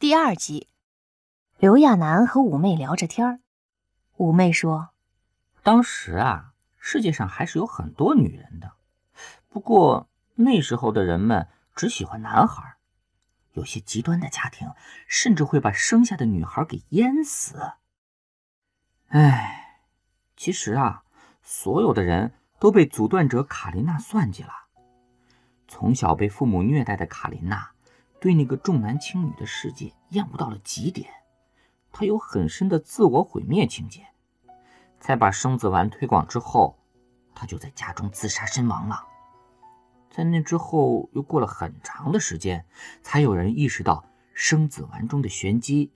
第二集，刘亚楠和五妹聊着天。五妹说：“当时啊，世界上还是有很多女人的，不过那时候的人们只喜欢男孩，有些极端的家庭甚至会把生下的女孩给淹死。哎，其实啊，所有的人都被阻断者卡琳娜算计了。从小被父母虐待的卡琳娜。”对那个重男轻女的世界厌恶到了极点，他有很深的自我毁灭情节。才把生子丸推广之后，他就在家中自杀身亡了。在那之后，又过了很长的时间，才有人意识到生子丸中的玄机。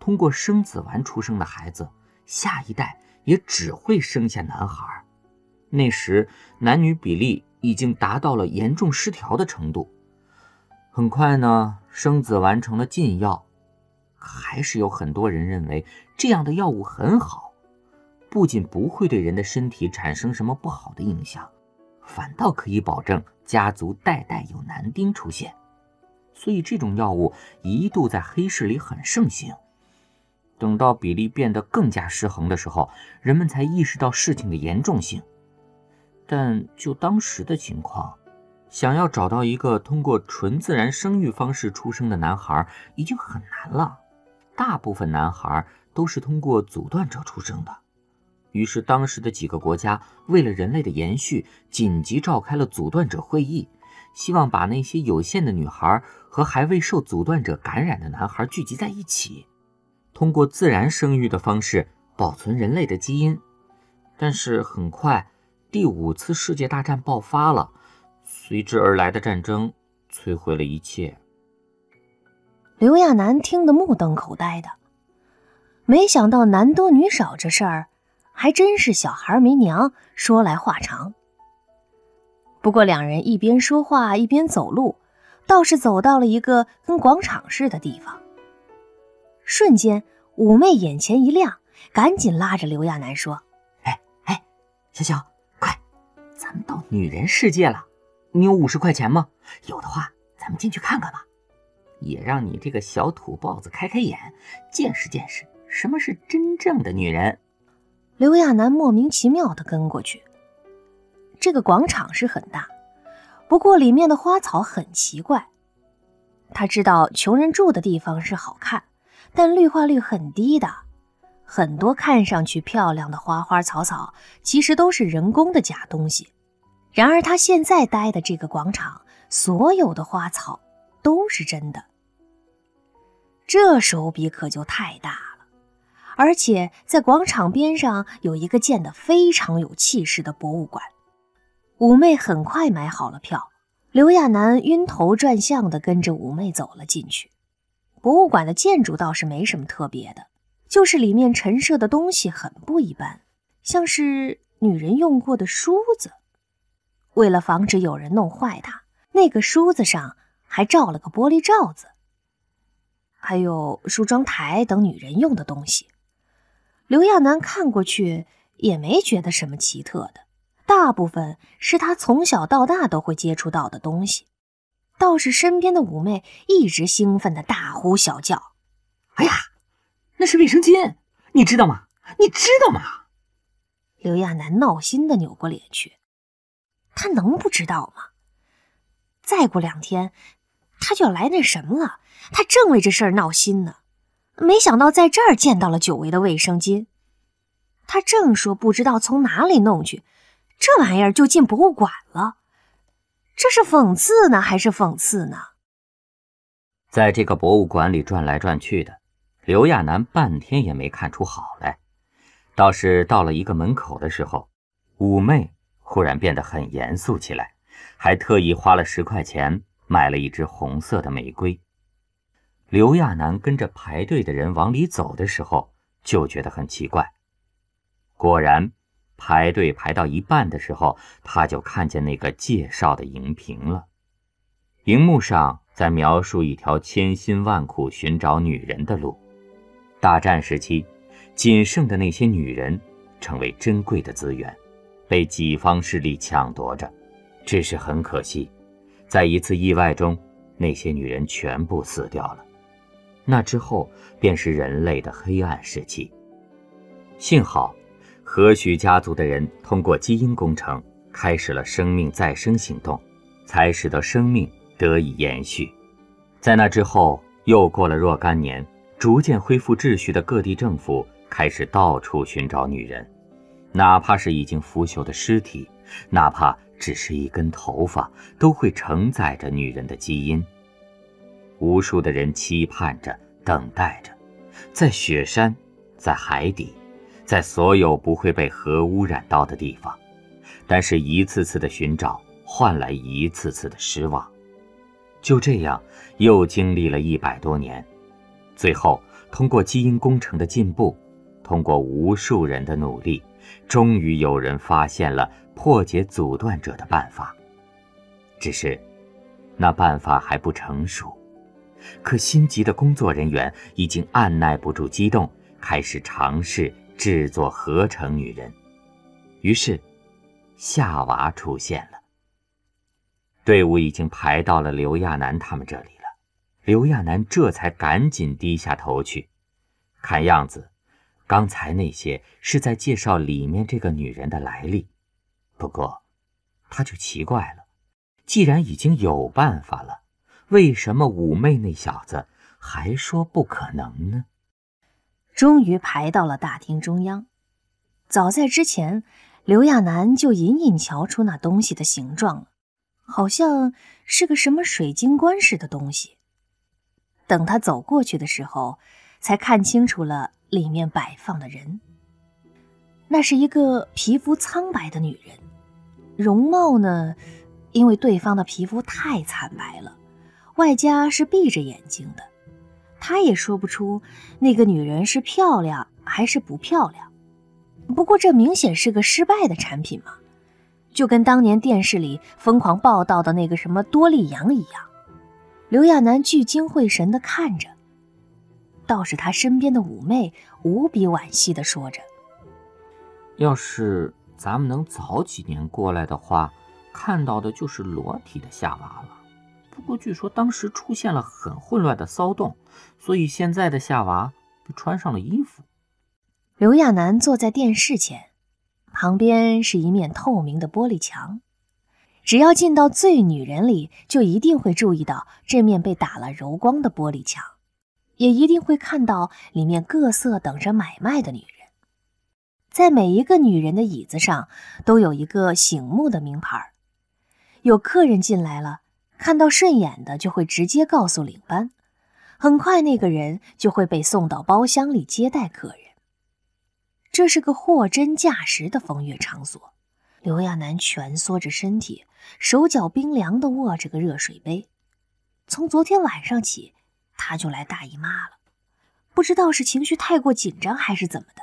通过生子丸出生的孩子，下一代也只会生下男孩。那时，男女比例已经达到了严重失调的程度。很快呢，生子完成了禁药，还是有很多人认为这样的药物很好，不仅不会对人的身体产生什么不好的影响，反倒可以保证家族代代有男丁出现。所以这种药物一度在黑市里很盛行。等到比例变得更加失衡的时候，人们才意识到事情的严重性。但就当时的情况。想要找到一个通过纯自然生育方式出生的男孩已经很难了，大部分男孩都是通过阻断者出生的。于是，当时的几个国家为了人类的延续，紧急召开了阻断者会议，希望把那些有限的女孩和还未受阻断者感染的男孩聚集在一起，通过自然生育的方式保存人类的基因。但是，很快，第五次世界大战爆发了。随之而来的战争摧毁了一切。刘亚楠听得目瞪口呆的，没想到男多女少这事儿，还真是小孩没娘，说来话长。不过两人一边说话一边走路，倒是走到了一个跟广场似的地方。瞬间，五妹眼前一亮，赶紧拉着刘亚楠说：“哎哎，小小，快，咱们到女人世界了。”你有五十块钱吗？有的话，咱们进去看看吧，也让你这个小土包子开开眼，见识见识什么是真正的女人。刘亚楠莫名其妙的跟过去。这个广场是很大，不过里面的花草很奇怪。他知道穷人住的地方是好看，但绿化率很低的，很多看上去漂亮的花花草草，其实都是人工的假东西。然而，他现在待的这个广场，所有的花草都是真的。这手笔可就太大了，而且在广场边上有一个建得非常有气势的博物馆。五妹很快买好了票，刘亚楠晕头转向地跟着五妹走了进去。博物馆的建筑倒是没什么特别的，就是里面陈设的东西很不一般，像是女人用过的梳子。为了防止有人弄坏它，那个梳子上还罩了个玻璃罩子。还有梳妆台等女人用的东西。刘亚楠看过去也没觉得什么奇特的，大部分是他从小到大都会接触到的东西。倒是身边的五妹一直兴奋的大呼小叫：“哎呀，那是卫生巾，你知道吗？你知道吗？”刘亚楠闹心的扭过脸去。他能不知道吗？再过两天，他就要来那什么了。他正为这事儿闹心呢，没想到在这儿见到了久违的卫生巾。他正说不知道从哪里弄去，这玩意儿就进博物馆了。这是讽刺呢，还是讽刺呢？在这个博物馆里转来转去的，刘亚楠半天也没看出好来。倒是到了一个门口的时候，五妹。忽然变得很严肃起来，还特意花了十块钱买了一支红色的玫瑰。刘亚楠跟着排队的人往里走的时候，就觉得很奇怪。果然，排队排到一半的时候，他就看见那个介绍的荧屏了。荧幕上在描述一条千辛万苦寻找女人的路。大战时期，仅剩的那些女人成为珍贵的资源。被己方势力抢夺着，只是很可惜，在一次意外中，那些女人全部死掉了。那之后便是人类的黑暗时期。幸好，何许家族的人通过基因工程开始了生命再生行动，才使得生命得以延续。在那之后，又过了若干年，逐渐恢复秩序的各地政府开始到处寻找女人，哪怕是已经腐朽的尸体，哪怕只是一根头发，都会承载着女人的基因。无数的人期盼着，等待着，在雪山，在海底，在所有不会被核污染到的地方。但是，一次次的寻找换来一次次的失望。就这样，又经历了一百多年，最后通过基因工程的进步，通过无数人的努力，终于有人发现了破解阻断者的办法。只是，那办法还不成熟。可心急的工作人员已经按耐不住激动，开始尝试制作合成女人。于是，夏娃出现了。队伍已经排到了刘亚楠他们这里了。刘亚楠这才赶紧低下头去。看样子，刚才那些是在介绍里面这个女人的来历。不过，他就奇怪了，既然已经有办法了。为什么五妹那小子还说不可能呢？终于排到了大厅中央。早在之前，刘亚楠就隐隐瞧出那东西的形状了，好像是个什么水晶棺似的东西。等他走过去的时候，才看清楚了里面摆放的人。那是一个皮肤苍白的女人，容貌呢，因为对方的皮肤太惨白了。外加是闭着眼睛的，他也说不出那个女人是漂亮还是不漂亮。不过这明显是个失败的产品嘛，就跟当年电视里疯狂报道的那个什么多利杨一样。刘亚楠聚精会神地看着，倒是他身边的五妹无比惋惜地说着：“要是咱们能早几年过来的话，看到的就是裸体的夏娃了。”不过，据说当时出现了很混乱的骚动，所以现在的夏娃被穿上了衣服。刘亚楠坐在电视前，旁边是一面透明的玻璃墙。只要进到最女人里，就一定会注意到这面被打了柔光的玻璃墙，也一定会看到里面各色等着买卖的女人。在每一个女人的椅子上都有一个醒目的名牌，有客人进来了。看到顺眼的就会直接告诉领班，很快那个人就会被送到包厢里接待客人。这是个货真价实的风月场所。刘亚楠蜷缩着身体，手脚冰凉地握着个热水杯。从昨天晚上起，他就来大姨妈了，不知道是情绪太过紧张还是怎么的，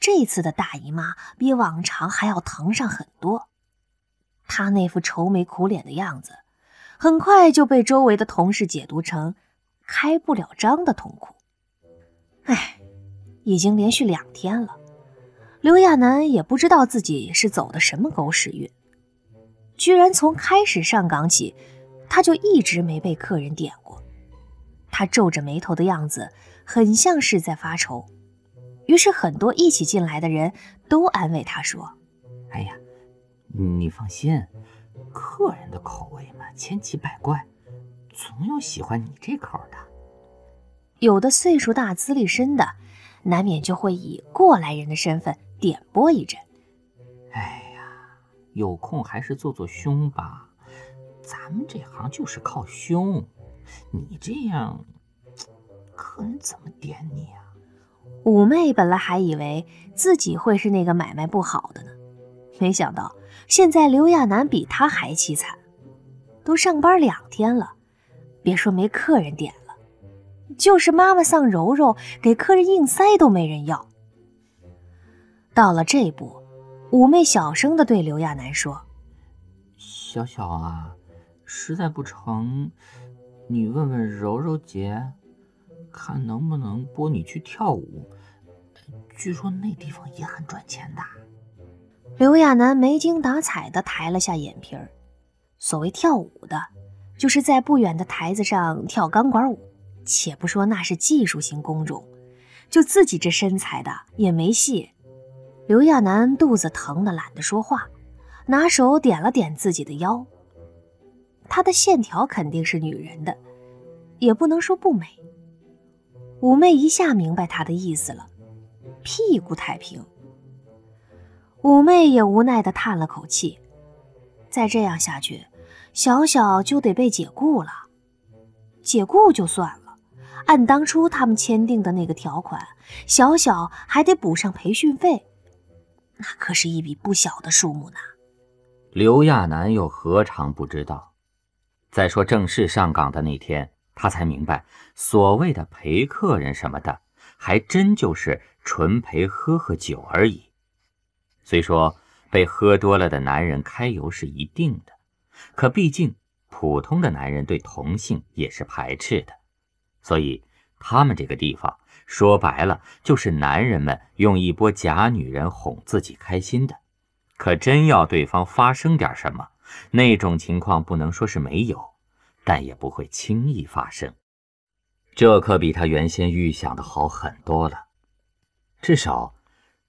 这次的大姨妈比往常还要疼上很多。他那副愁眉苦脸的样子。很快就被周围的同事解读成开不了张的痛苦。唉，已经连续两天了，刘亚楠也不知道自己是走的什么狗屎运，居然从开始上岗起，他就一直没被客人点过。他皱着眉头的样子，很像是在发愁。于是很多一起进来的人都安慰他说：“哎呀，你放心。”客人的口味嘛，千奇百怪，总有喜欢你这口的。有的岁数大、资历深的，难免就会以过来人的身份点拨一阵。哎呀，有空还是做做胸吧，咱们这行就是靠胸。你这样，客人怎么点你啊？五妹本来还以为自己会是那个买卖不好的呢，没想到。现在刘亚楠比她还凄惨，都上班两天了，别说没客人点了，就是妈妈桑柔柔给客人硬塞都没人要。到了这步，五妹小声的对刘亚楠说：“小小啊，实在不成，你问问柔柔姐，看能不能拨你去跳舞，据说那地方也很赚钱的。”刘亚楠没精打采地抬了下眼皮儿。所谓跳舞的，就是在不远的台子上跳钢管舞，且不说那是技术型工种，就自己这身材的也没戏。刘亚楠肚子疼的懒得说话，拿手点了点自己的腰。她的线条肯定是女人的，也不能说不美。五妹一下明白他的意思了，屁股太平。五妹也无奈的叹了口气，再这样下去，小小就得被解雇了。解雇就算了，按当初他们签订的那个条款，小小还得补上培训费，那可是一笔不小的数目呢。刘亚楠又何尝不知道？再说正式上岗的那天，他才明白，所谓的陪客人什么的，还真就是纯陪喝喝酒而已。虽说被喝多了的男人揩油是一定的，可毕竟普通的男人对同性也是排斥的，所以他们这个地方说白了就是男人们用一波假女人哄自己开心的。可真要对方发生点什么，那种情况不能说是没有，但也不会轻易发生。这可比他原先预想的好很多了，至少。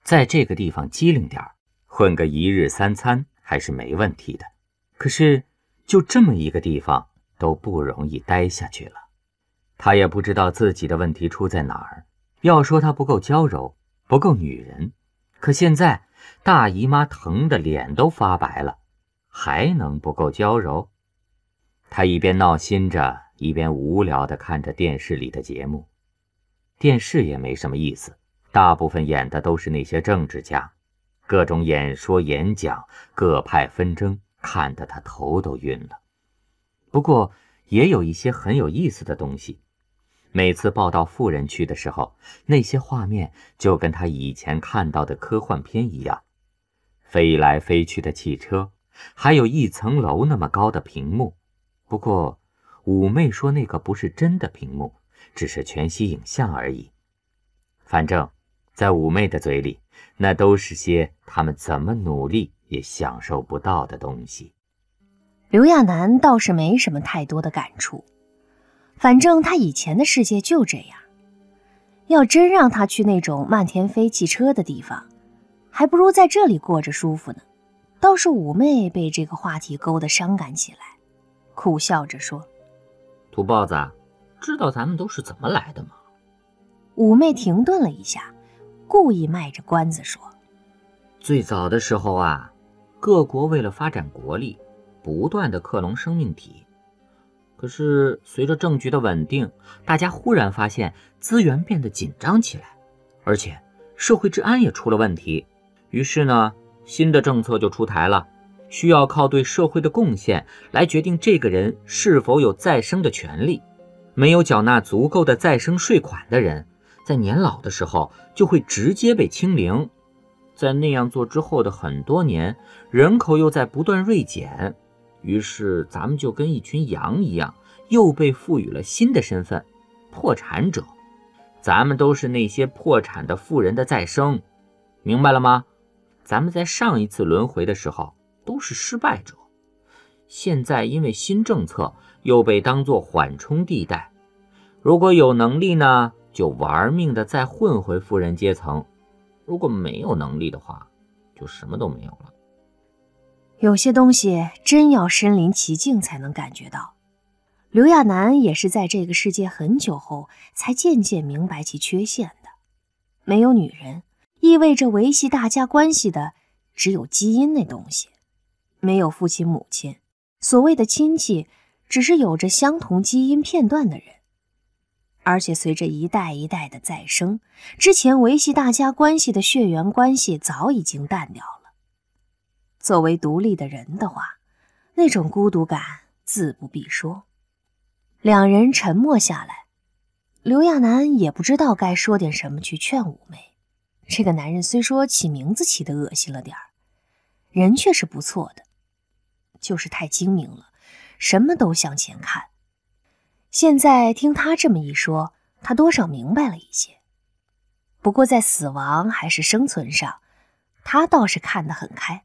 在这个地方机灵点混个一日三餐还是没问题的。可是，就这么一个地方都不容易待下去了。他也不知道自己的问题出在哪儿。要说他不够娇柔，不够女人，可现在大姨妈疼的脸都发白了，还能不够娇柔？他一边闹心着，一边无聊地看着电视里的节目。电视也没什么意思。大部分演的都是那些政治家，各种演说演讲，各派纷争，看得他头都晕了。不过也有一些很有意思的东西。每次报道富人区的时候，那些画面就跟他以前看到的科幻片一样：飞来飞去的汽车，还有一层楼那么高的屏幕。不过五妹说那个不是真的屏幕，只是全息影像而已。反正。在五妹的嘴里，那都是些他们怎么努力也享受不到的东西。刘亚楠倒是没什么太多的感触，反正他以前的世界就这样。要真让他去那种漫天飞汽车的地方，还不如在这里过着舒服呢。倒是五妹被这个话题勾得伤感起来，苦笑着说：“土包子，知道咱们都是怎么来的吗？”五妹停顿了一下。故意卖着关子说：“最早的时候啊，各国为了发展国力，不断的克隆生命体。可是随着政局的稳定，大家忽然发现资源变得紧张起来，而且社会治安也出了问题。于是呢，新的政策就出台了，需要靠对社会的贡献来决定这个人是否有再生的权利。没有缴纳足够的再生税款的人。”在年老的时候就会直接被清零，在那样做之后的很多年，人口又在不断锐减，于是咱们就跟一群羊一样，又被赋予了新的身份——破产者。咱们都是那些破产的富人的再生，明白了吗？咱们在上一次轮回的时候都是失败者，现在因为新政策又被当作缓冲地带。如果有能力呢？就玩命的再混回富人阶层，如果没有能力的话，就什么都没有了。有些东西真要身临其境才能感觉到。刘亚楠也是在这个世界很久后，才渐渐明白其缺陷的。没有女人，意味着维系大家关系的只有基因那东西；没有父亲母亲，所谓的亲戚，只是有着相同基因片段的人。而且随着一代一代的再生，之前维系大家关系的血缘关系早已经淡掉了。作为独立的人的话，那种孤独感自不必说。两人沉默下来，刘亚楠也不知道该说点什么去劝五妹。这个男人虽说起名字起的恶心了点儿，人却是不错的，就是太精明了，什么都向前看。现在听他这么一说，他多少明白了一些。不过在死亡还是生存上，他倒是看得很开。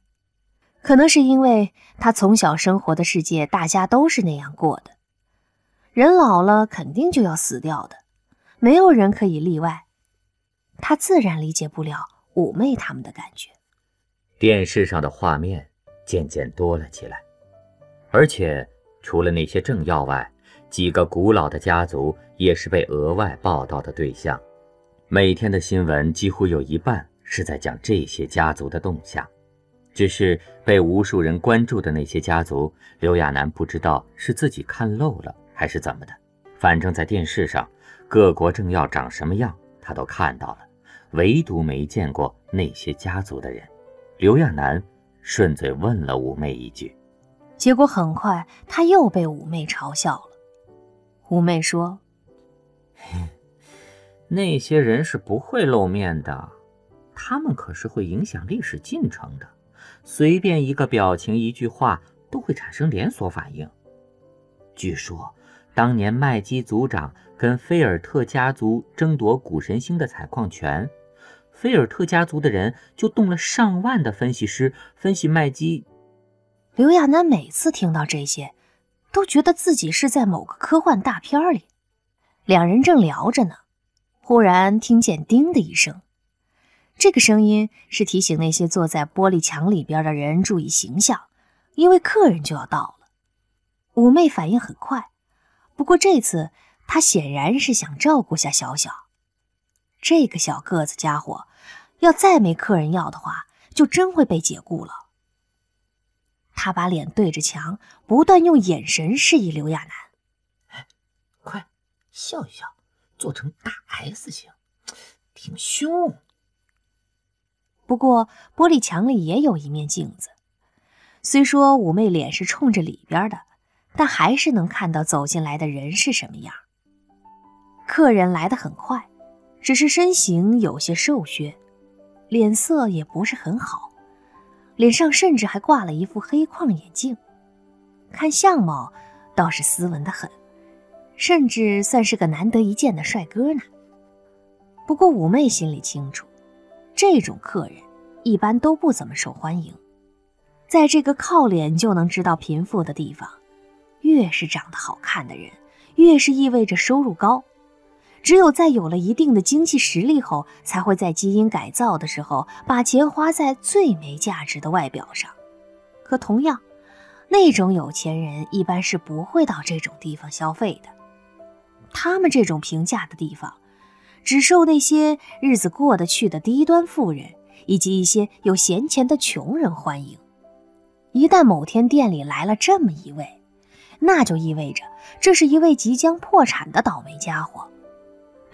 可能是因为他从小生活的世界，大家都是那样过的。人老了肯定就要死掉的，没有人可以例外。他自然理解不了五妹他们的感觉。电视上的画面渐渐多了起来，而且除了那些政要外，几个古老的家族也是被额外报道的对象。每天的新闻几乎有一半是在讲这些家族的动向。只是被无数人关注的那些家族，刘亚楠不知道是自己看漏了还是怎么的。反正，在电视上，各国政要长什么样，他都看到了，唯独没见过那些家族的人。刘亚楠顺嘴问了五妹一句，结果很快他又被五妹嘲笑了。五妹说：“那些人是不会露面的，他们可是会影响历史进程的。”随便一个表情、一句话都会产生连锁反应。据说，当年麦基族长跟菲尔特家族争夺古神星的采矿权，菲尔特家族的人就动了上万的分析师分析麦基。刘亚楠每次听到这些，都觉得自己是在某个科幻大片里。两人正聊着呢，忽然听见“叮”的一声。这个声音是提醒那些坐在玻璃墙里边的人注意形象，因为客人就要到了。五妹反应很快，不过这次她显然是想照顾下小小。这个小个子家伙，要再没客人要的话，就真会被解雇了。他把脸对着墙，不断用眼神示意刘亚楠：“哎，快笑一笑，做成大 S 型，挺凶。”不过，玻璃墙里也有一面镜子。虽说妩媚脸是冲着里边的，但还是能看到走进来的人是什么样。客人来的很快，只是身形有些瘦削，脸色也不是很好，脸上甚至还挂了一副黑框眼镜，看相貌倒是斯文的很，甚至算是个难得一见的帅哥呢。不过五妹心里清楚。这种客人一般都不怎么受欢迎，在这个靠脸就能知道贫富的地方，越是长得好看的人，越是意味着收入高。只有在有了一定的经济实力后，才会在基因改造的时候把钱花在最没价值的外表上。可同样，那种有钱人一般是不会到这种地方消费的。他们这种平价的地方。只受那些日子过得去的低端富人以及一些有闲钱的穷人欢迎。一旦某天店里来了这么一位，那就意味着这是一位即将破产的倒霉家伙。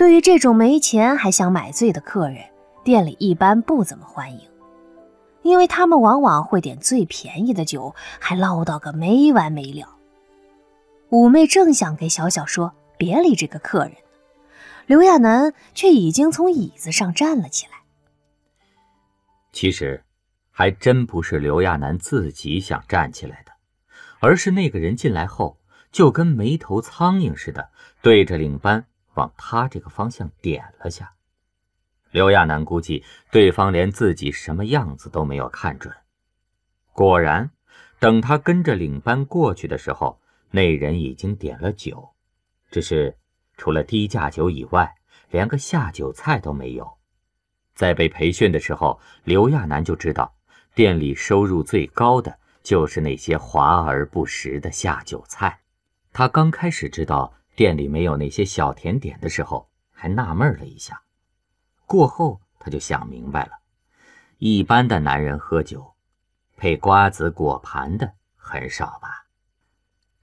对于这种没钱还想买醉的客人，店里一般不怎么欢迎，因为他们往往会点最便宜的酒，还唠叨个没完没了。五妹正想给小小说别理这个客人。刘亚楠却已经从椅子上站了起来。其实，还真不是刘亚楠自己想站起来的，而是那个人进来后，就跟没头苍蝇似的，对着领班往他这个方向点了下。刘亚楠估计对方连自己什么样子都没有看准。果然，等他跟着领班过去的时候，那人已经点了酒，只是。除了低价酒以外，连个下酒菜都没有。在被培训的时候，刘亚楠就知道，店里收入最高的就是那些华而不实的下酒菜。他刚开始知道店里没有那些小甜点的时候，还纳闷了一下。过后他就想明白了，一般的男人喝酒，配瓜子果盘的很少吧？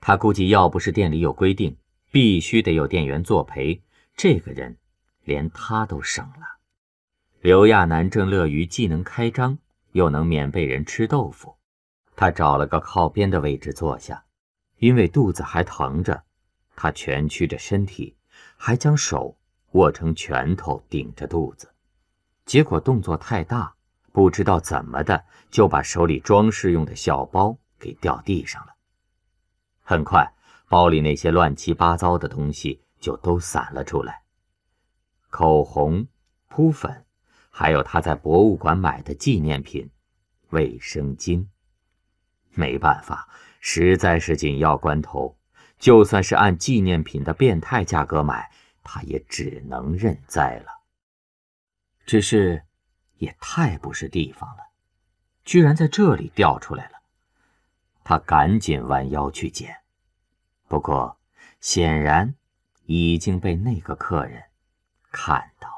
他估计，要不是店里有规定。必须得有店员作陪，这个人连他都省了。刘亚楠正乐于既能开张，又能免被人吃豆腐，他找了个靠边的位置坐下，因为肚子还疼着，他蜷曲着身体，还将手握成拳头顶着肚子，结果动作太大，不知道怎么的就把手里装饰用的小包给掉地上了。很快。包里那些乱七八糟的东西就都散了出来，口红、扑粉，还有他在博物馆买的纪念品——卫生巾。没办法，实在是紧要关头，就算是按纪念品的变态价格买，他也只能认栽了。只是，也太不是地方了，居然在这里掉出来了。他赶紧弯腰去捡，不过显然已经被那个客人看到。